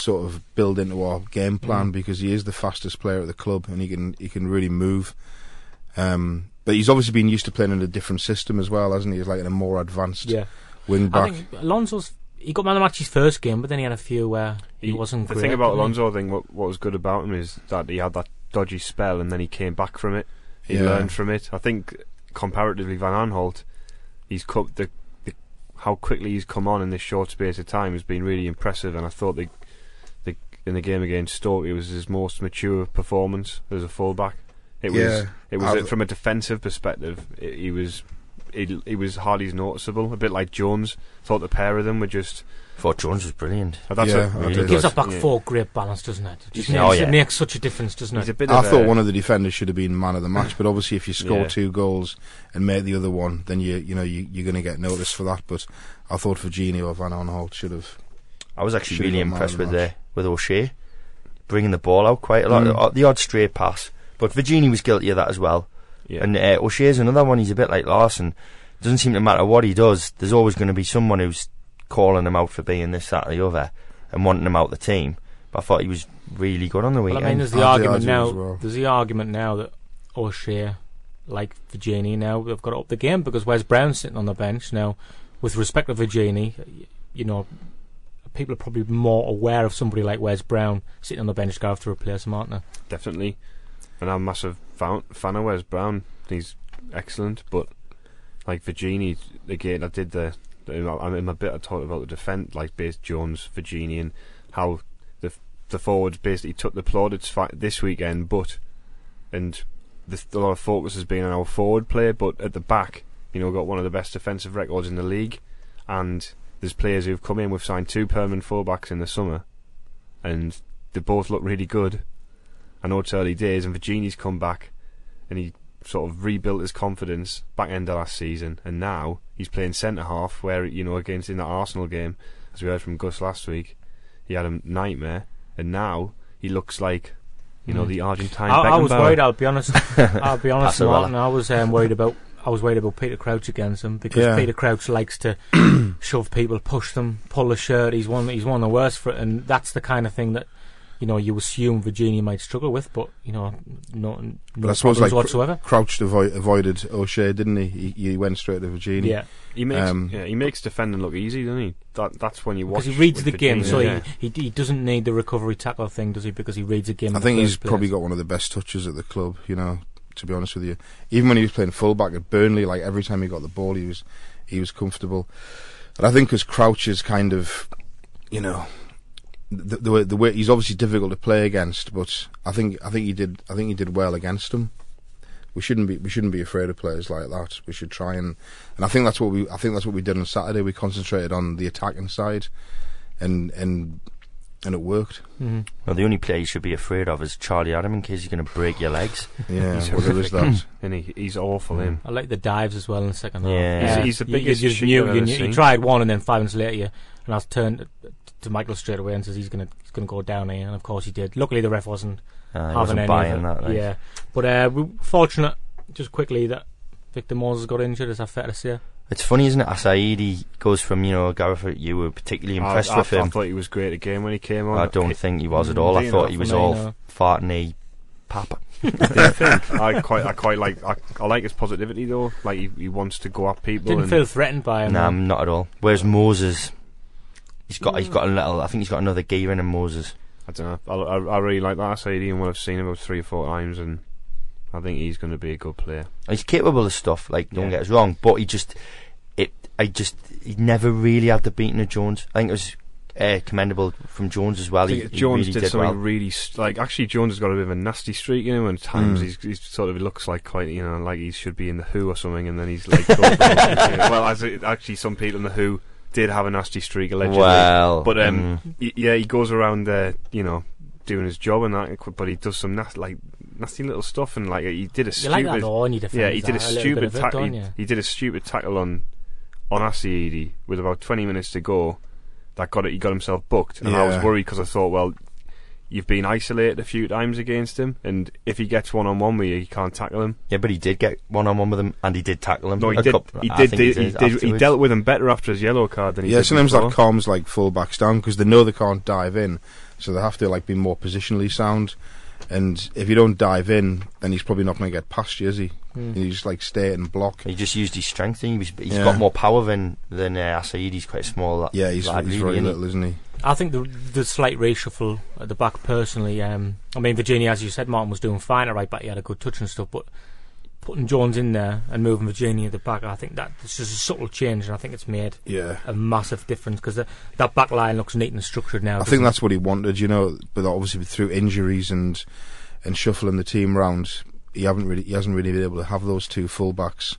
sort of build into our game plan Mm. because he is the fastest player at the club and he can he can really move. Um, but he's obviously been used to playing in a different system as well, hasn't he? He's like in a more advanced Yeah. wing I back. think Alonso's he got man of the match his first game, but then he had a few where he, wasn't. The great, thing about didn't? Alonso, I think, what, what was good about him is that he had that dodgy spell and then he came back from it. He Yeah. learned from it. I think comparatively, Van Aanholt, he's co- the, the how quickly he's come on in this short space of time has been really impressive. And I thought the, the in the game against Stoke, it was his most mature performance as a fullback. It was Yeah. it was uh, I've- from a defensive perspective. It, he was. He, he was hardly noticeable, a bit like Jones. Thought the pair of them were just. thought Jones was brilliant. Oh, that's Yeah, what- really. It gives good. that back Yeah. four great balance, doesn't it? It, just makes, oh, yeah. it makes such a difference, doesn't it? I thought a- one of the defenders should have been man of the match, but obviously if you score Yeah. two goals and make the other one, then you you know you, you're going to get noticed for that. But I thought Vergini or Van Aanholt should have. I was actually Should've really got man impressed of the with uh, with O'Shea bringing the ball out quite a lot. Mm. Uh, The odd straight pass, but Vergini was guilty of that as well. Yeah. And uh, O'Shea's another one. He's a bit like Larsson. Doesn't seem to matter what he does. There's always going to be someone who's calling him out for being this, that, or the other, and wanting him out the team. But I thought he was really good on the Well, weekend. I mean, there's the I'll argument I'll now. as well. There's the argument now that O'Shea, like Vergini, now they've got to up the game because Wes Brown's sitting on the bench now. With respect to Vergini, y- you know, people are probably more aware of somebody like Wes Brown sitting on the bench going to replace him, aren't they? definitely. And I'm a massive fan, fan of Wes Brown. He's excellent, but like Vergini, again, I did the. I'm in my bit. I talked about the defence, like base Jones, Vergini, and how the the forwards basically took the plaudits this weekend, but and the, a lot of focus has been on our forward play, but at the back, you know, got one of the best defensive records in the league, and there's players who've come in. We've signed two permanent fullbacks in the summer, and they both look really good. I know it's early days, and Vergini's come back, and he sort of rebuilt his confidence back end of last season, and now he's playing centre half. Where you know against in that Arsenal game, as we heard from Gus last week, he had a nightmare, and now he looks like you know Mm. the Argentine. I, I was worried. I'll be honest. I'll be honest, Martyn. I was um, worried about. I was worried about Peter Crouch against him because Yeah. Peter Crouch likes to shove people, push them, pull the shirt. He's one. He's one of the worst for it, and that's the kind of thing that you know you assume Vergini might struggle with. But you know, no, But no I suppose problems like whatsoever. Crouch avoid, avoided O'Shea, didn't he? he? He went straight to Vergini. Yeah, He makes Um, yeah, he makes defending look easy, doesn't he? That that's when you watch because he reads with the game, so Vergini, he, he he doesn't need the recovery tackle thing, does he? Because he reads the game. I think he's first probably got one of the best touches at the club. You know, to be honest with you, even when he was playing fullback at Burnley, like every time he got the ball, he was he was comfortable. And I think because Crouch is kind of, you know, the, the way the way he's obviously difficult to play against, but I think I think he did I think he did well against him. We shouldn't be we shouldn't be afraid of players like that. We should try and and I think that's what we I think that's what we did on Saturday. We concentrated on the attacking side, and and and it worked. Mhm. well, the only player you should be afraid of is Charlie Adam in case he's going to break your legs. Yeah, He's well, there is that. and he, he's awful. Mm. Him. I like the dives as well in the second Yeah. half. He's- he's the You- you biggest just sheep knew- you ever knew- seen. He tried one, and then five minutes later, you, and I was turned to Michael straight away and says he's going to he's going to go down here, and of course he did. Luckily, the ref wasn't Uh, having wasn't any buying of it. that. Like. Yeah, but uh, we fortunate just quickly that Victor Moses got injured. Is that fair to say? It's funny, isn't it? Assaidi goes from, you know, Gareth, you were particularly impressed I, with I, I thought he was great again when he came on. I don't think he was at Mm, all. I thought he was me, all no. farting a papa. I quite, I quite like, I, I like his positivity though. Like he, he wants to go at people. Didn't and feel threatened by him. Nah, though. not at all. Whereas Moses, he's got, he's got a little. I think he's got another gear in him. Moses. I don't know. I, I, I really like that Sadie and what I've seen him about three or four times, and I think he's going to be a good player. He's capable of stuff. Like, don't Yeah. get us wrong, but he just, it, I just, he never really had the beating of Jones. I think it was uh, commendable from Jones as well. I He, think he Jones really did, did something well. really like. Actually, Jones has got a bit of a nasty streak you know. And at times Mm. he's, he's sort of looks like quite you know like he should be in the Who or something, and then he's like. well, as it, actually, some people in the Who did have a nasty streak allegedly. Well, But um, mm, y- yeah, he goes around there, you know, doing his job and that. But he does some nasty, like nasty little stuff, and like he did a You like that though, and you yeah, he did a that, little bit stupid of it, tackle. He, he did a stupid tackle on on Assaidi with about twenty minutes to go. That got it. He got himself booked, and I was worried because I thought, well, you've been isolated a few times against him, and if he gets one on one with you, you can't tackle him. yeah, but he did get one on one with him, and he did tackle him. No, he did. couple- he I did. He, did, he, dealt with him better after his yellow card than he Yeah, did sometimes before. that calms like fullbacks down because they know they can't dive in, so they have to like be more positionally sound. And if you don't dive in, then he's probably not going to get past you, is he? Hmm. You just like stay and block. He just used his strength. And He was, he's Yeah. got more power than than uh, Asaid. He's quite small. That, Yeah, he's, lad, he's really, very isn't he? little, isn't he? I think the the slight reshuffle at the back personally. Um, I mean, Vergini, as you said, Martyn was doing fine at right back. He had a good touch and stuff, but putting Jones in there and moving Vergini at the back, I think that it's just a subtle change, and I think it's made Yeah. a massive difference because that back line looks neat and structured now. I doesn't think it? that's what he wanted, you know. But obviously through injuries and and shuffling the team round, he haven't really he hasn't really been able to have those two fullbacks,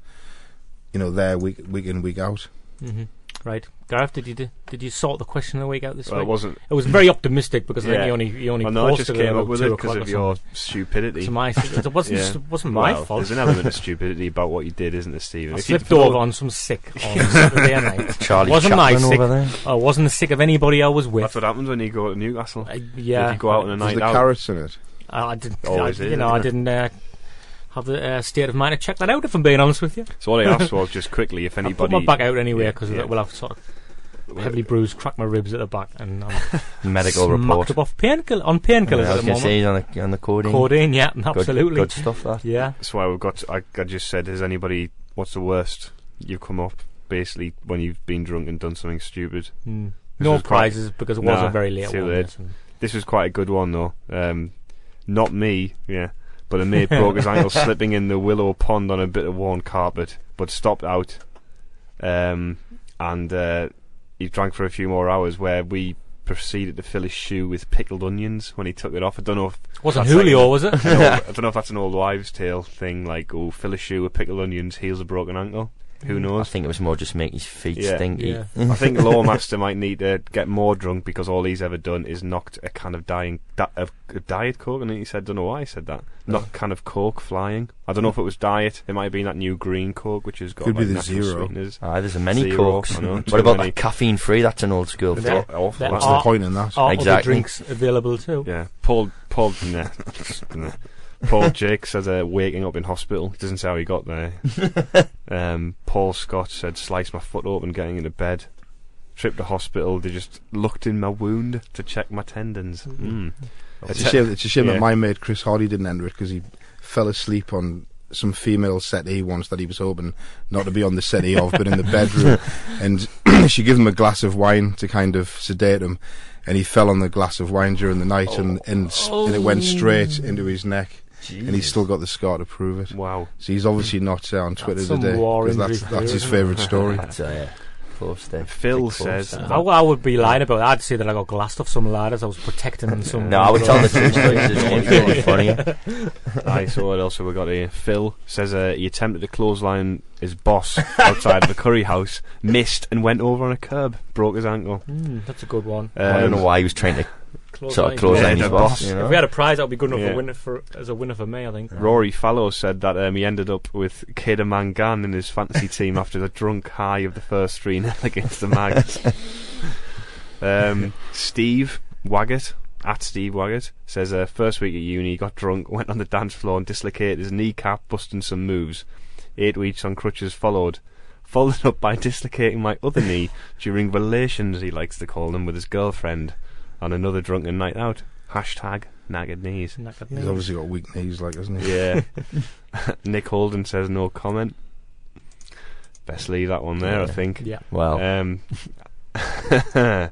you know, there week week in week out. Mhm. right. Gareth, did you do, did you sort the question of the week out this Well, it wasn't. It was very optimistic because I think Yeah. he only he only Well, no, I posted just came up with it because of your stupidity. To my, it wasn't Yeah. it wasn't my Well, fault. There's an element of stupidity about what you did, isn't there, Stephen? I If you slipped over on some sick on Saturday night. Charlie wasn't Chaplin I sick? over there. I wasn't the sick of anybody I was with. That's what happens when you go to Newcastle. Uh, yeah, If you go out on a There's night the out. carrots in it. I, I didn't. Always I, is, you know, I didn't uh, have the uh, state of mind to check that out. If I'm being honest with you, So what I asked was just quickly if anybody. I put my back out anyway Yeah, because yeah. well, I've sort of heavily bruised, cracked my ribs at the back, and I'm Medical smacked report. up off painkiller on painkillers Yeah, I at was the going to say moment. on the, on the codeine. Codeine, yeah, absolutely. Good, stuff, that. Yeah, That's why we've got. I, I just said, has anybody? What's the worst you've come up? Basically, when you've been drunk and done something stupid. Mm. No was quite- prizes because it was Nah, a very late too one. late. This was quite a good one though. Um, not me, yeah, but a mate broke his ankle slipping in the willow pond on a bit of worn carpet, but stopped out. Um, and uh, he drank for a few more hours, where we proceeded to fill his shoe with pickled onions when he took it off. I don't know if Wasn't like Julio, an- was it? I don't know if that's an old wives' tale thing, like oh, fill a shoe with pickled onions, heals a broken ankle. Who mm. knows? I think it was more just make his feet Yeah. stinky. Yeah. I think Lawmaster might need to get more drunk because all he's ever done is knocked a can of dying di- of of diet coke. And he said, "Don't know why he said that." Knocked a can of coke flying. I don't know if it was diet. It might have been that new green coke, which has got Could be the natural zero. sweeteners. Aye, there's a many Zero, cokes. Know, What about many. that caffeine free? That's an old school There- thing. Awful. there What's that. the point in that? Are other Exactly. drinks available too? Yeah, Paul. Paul. nah, nah. Paul Jake says uh, waking up in hospital. He doesn't say how he got there. um, Paul Scott said sliced my foot open getting into bed. Trip to hospital. They just looked in my wound to check my tendons. Mm. It's a shame. It's a shame Yeah. that my mate Chris Hardy didn't enter it because he fell asleep on some female settee once that he was hoping not to be on the settee of, but in the bedroom. And she gave him a glass of wine to kind of sedate him, and he fell on the glass of wine during the night, and and, s- and it went straight into his neck. And he's still got the scar to prove it. Wow. So he's obviously not uh, on Twitter some today war because that's for that's his favourite story. That's uh, yeah. close there. Phil close says there. I, I would be lying about that. I'd say that I got glassed off some ladders. I was protecting some. No, I would tell the truth. It's really funny. Aye, so what else have we got here? Phil says uh, he attempted to clothesline his boss outside the curry house, missed and went over on a curb, broke his ankle. Mm, that's a good one. Um, I don't know why he was trying to Close sort of close Yeah, the his boss. boss. You If we had a prize, that would be good enough Yeah. for winner for as a winner for me. I think. Rory Fallow said that um, he ended up with Keda Mangan in his fantasy team after the drunk high of the first 3 0 against the Mags. um, Steve Waggett, at Steve Waggett, says uh, first week at uni, he got drunk, went on the dance floor and dislocated his kneecap, busting some moves. Eight weeks on crutches followed. Followed up by dislocating my other knee during relations, he likes to call them, with his girlfriend on another drunken night out. Hashtag nagged knees. Knackered He's knee. obviously got weak knees, like, hasn't he? Yeah. Nick Holden says no comment. Best leave that one there, I think. Yeah. Well, Um,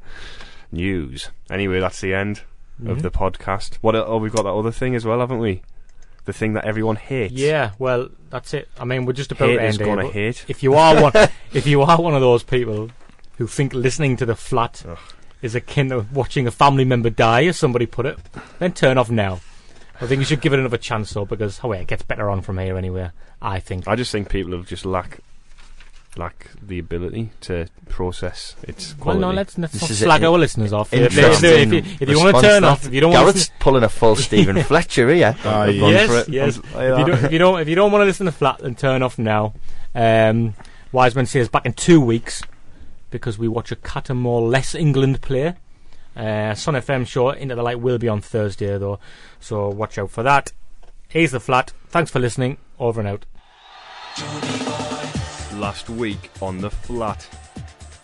news. Anyway, that's the end of Mhm. the podcast. What? Oh, we've got that other thing as well, haven't we? The thing that everyone hates. Yeah, well, that's it. I mean, we're just about Hate to is end here, gonna but hate. If you are one, if you are one of those people who think listening to the flat Ugh. Is akin to watching a family member die, as somebody put it, then turn off now. I think you should give it another chance, though, because oh, wait, it gets better on from here anyway. I think. I just think people have just lack lack the ability to process its quality. well, quality. no, let's, let's not is slag our listeners off. If, if, interesting if, if, if you want to turn off, if you don't want to Garrett's listen, pulling a full Stephen Fletcher here. Aye. Yes, yes. If you don't, if you don't, if you don't want to listen to flat, then turn off now. Um, Wise Men Say back in two weeks because we watch a Catamore less England play. Uh, Sun FM show Into the Light will be on Thursday though, so watch out for that. Here's the flat. Thanks for listening. Over and out. Last week on the flat.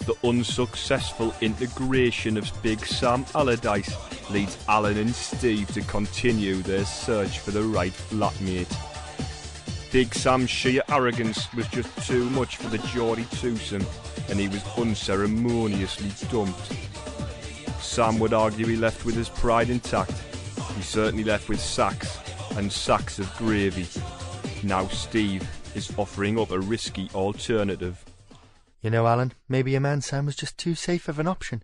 The unsuccessful integration of Big Sam Allardyce leads Alan and Steve to continue their search for the right flatmate. Big Sam's sheer arrogance was just too much for the Geordie twosome, and he was unceremoniously dumped. Sam would argue he left with his pride intact. He certainly left with sacks, and sacks of gravy. Now Steve is offering up a risky alternative. You know, Alan, maybe your man Sam was just too safe of an option.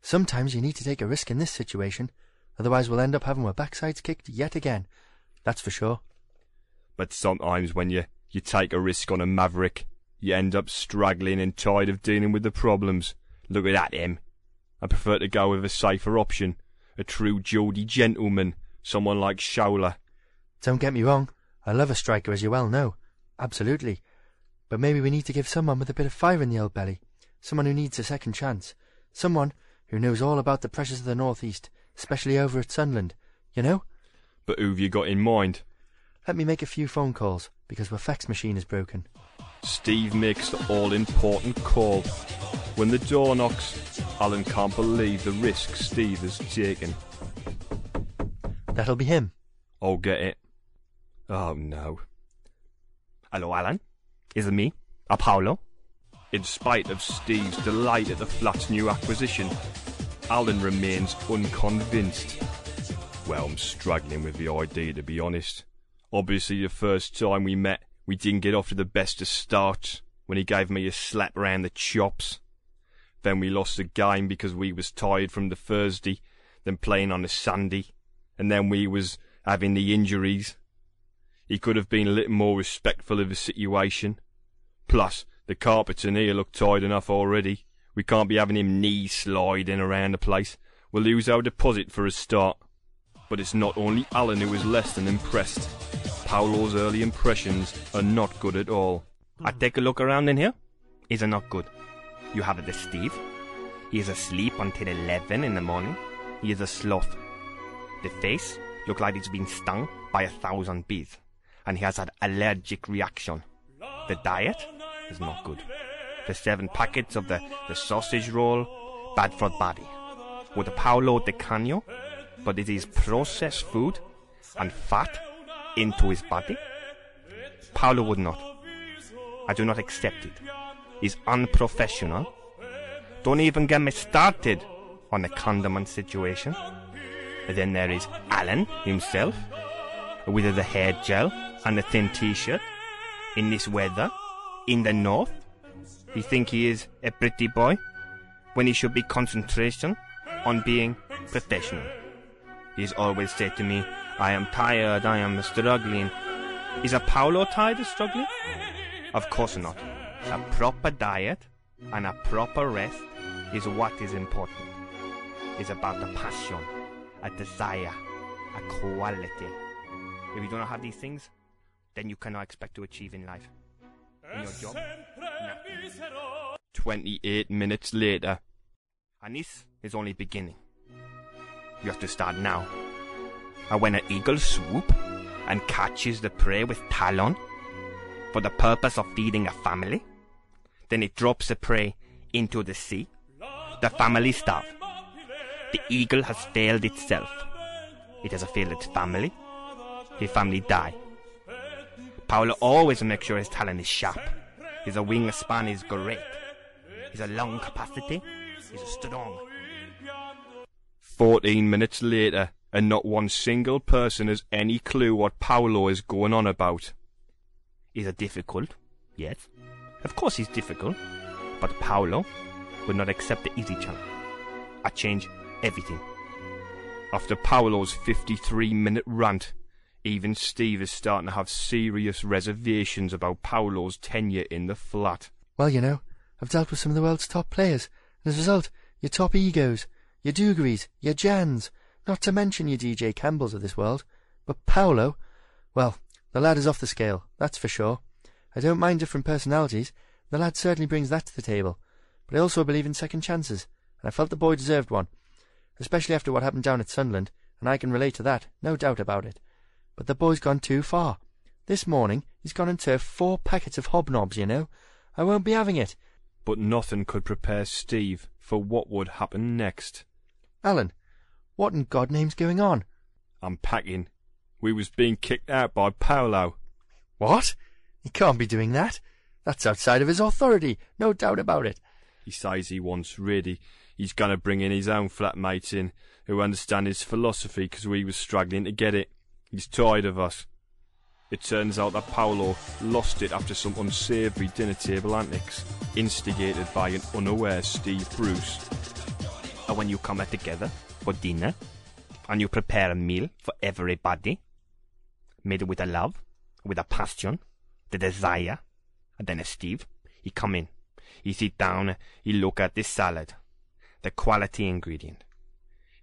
Sometimes you need to take a risk in this situation, otherwise we'll end up having our backsides kicked yet again. That's for sure. But sometimes when you, you take a risk on a maverick, you end up straggling and tired of dealing with the problems. Look at that, him. I prefer to go with a safer option. A true Geordie gentleman, someone like Shola. Don't get me wrong, I love a striker as you well know. Absolutely. But maybe we need to give someone with a bit of fire in the old belly. Someone who needs a second chance. Someone who knows all about the pressures of the North East, especially over at Sunland, You know? But who've you got in mind? Let me make a few phone calls, because our fax machine is broken. Steve makes the all-important call. When the door knocks, Alan can't believe the risk Steve has taken. That'll be him. I'll get it. Oh, no. Hello, Alan. Is it me? Apollo? In spite of Steve's delight at the flat's new acquisition, Alan remains unconvinced. Well, I'm struggling with the idea, to be honest. Obviously, the first time we met, we didn't get off to the best of starts when he gave me a slap round the chops. Then we lost the game because we was tired from the Thursday, then playing on the Sunday, and then we was having the injuries. He could have been a little more respectful of the situation. Plus, the carpenter here looked tired enough already. We can't be having him knee sliding around the place. We'll lose our deposit for a start. But it's not only Alan who is less than impressed. Paolo's early impressions are not good at all. I take a look around in here. Is it not good? You have the Steve. He is asleep until 11 in the morning. He is a sloth. The face look like it's been stung by a thousand bees, and he has had allergic reaction. The diet is not good. The seven packets of the, the sausage roll, bad for the body. With the Paolo Di Canio, but it is processed food and fat into his body. Paolo would not. I do not accept it. He's unprofessional. Don't even get me started on the condiment situation. And then there is Alan himself, with the hair gel and the thin t-shirt, in this weather, in the north. He think he is a pretty boy, when he should be concentration on being professional. He's always said to me, I am tired, I am struggling. Is a Paolo tired of struggling? Of course not. A proper diet and a proper rest is what is important. It's about a passion, a desire, a quality. If you don't have these things, then you cannot expect to achieve in life. In your job, nothing. 28 minutes later. And this is only beginning. You have to start now. And when an eagle swoop and catches the prey with talon for the purpose of feeding a family, then it drops the prey into the sea. The family starve. The eagle has failed itself. It has failed its family. His family die. Paolo always makes sure his talon is sharp. His wingspan is great. His lung capacity is strong. 14 minutes later, and not one single person has any clue what Paolo is going on about. Is it difficult? Yes. Of course he's difficult. But Paolo would not accept the easy challenge. I change everything. After Paolo's 53 minute rant, even Steve is starting to have serious reservations about Paolo's tenure in the flat. Well, you know, I've dealt with some of the world's top players, and as a result, your top egos, your Dugarrys, your Jans, not to mention your DJ Campbells of this world. But Paolo, well, the lad is off the scale, that's for sure. I don't mind different personalities, the lad certainly brings that to the table. But I also believe in second chances, and I felt the boy deserved one, especially after what happened down at Sunderland, and I can relate to that, no doubt about it. But the boy's gone too far. This morning he's gone and turfed four packets of hobnobs, you know. I won't be having it. but nothing could prepare Steve for what would happen next. Alan, what in God name's going on? I'm packing. We was being kicked out by Paolo. What? He can't be doing that. That's outside of his authority, no doubt about it. He says he wants ready. He's going to bring in his own flatmates in, who understand his philosophy because we was struggling to get it. He's tired of us. It turns out that Paolo lost it after some unsavoury dinner table antics, instigated by an unaware Steve Bruce. And when you come out together for dinner, and you prepare a meal for everybody, made with a love, with a passion, the desire, and then Steve, he come in, he sit down, he look at this salad, the quality ingredient.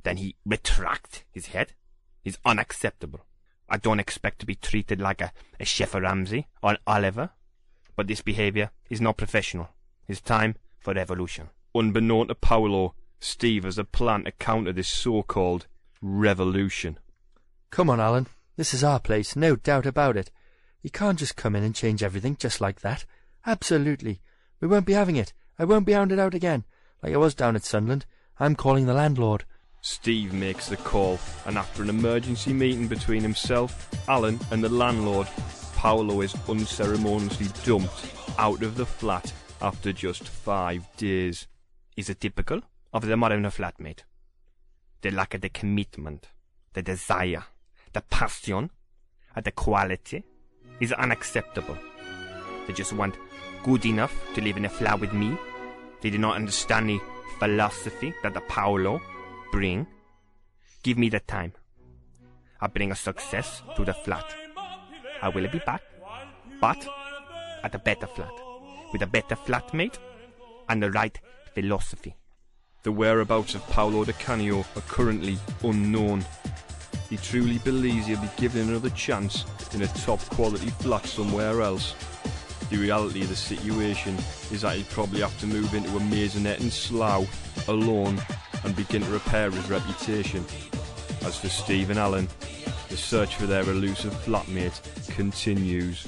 Then he retract his head. It's unacceptable. I don't expect to be treated like a, a Chef Ramsay or an Oliver, but this behavior is not professional. It's time for revolution. Unbeknown to Paolo, Steve has a plan to counter this so-called revolution. Come on, Alan. This is our place, no doubt about it. You can't just come in and change everything just like that. Absolutely. We won't be having it. I won't be hounded out again, like I was down at Sunderland. I'm calling the landlord. Steve makes the call, and after an emergency meeting between himself, Alan, and the landlord, Paolo is unceremoniously dumped out of the flat after just five days. Is it typical of the modern flatmate? The lack of the commitment, the desire, the passion, and the quality is unacceptable. They just want good enough to live in a flat with me. They do not understand the philosophy that the Paolo bring. Give me the time. I bring a success to the flat. I will be back, but at a better flat, with a better flatmate and the right philosophy. The whereabouts of Paolo Di Canio are currently unknown. He truly believes he'll be given another chance in a top quality flat somewhere else. The reality of the situation is that he'll probably have to move into a maisonette in Slough alone and begin to repair his reputation. As for Steve and Alan, the search for their elusive flatmate continues.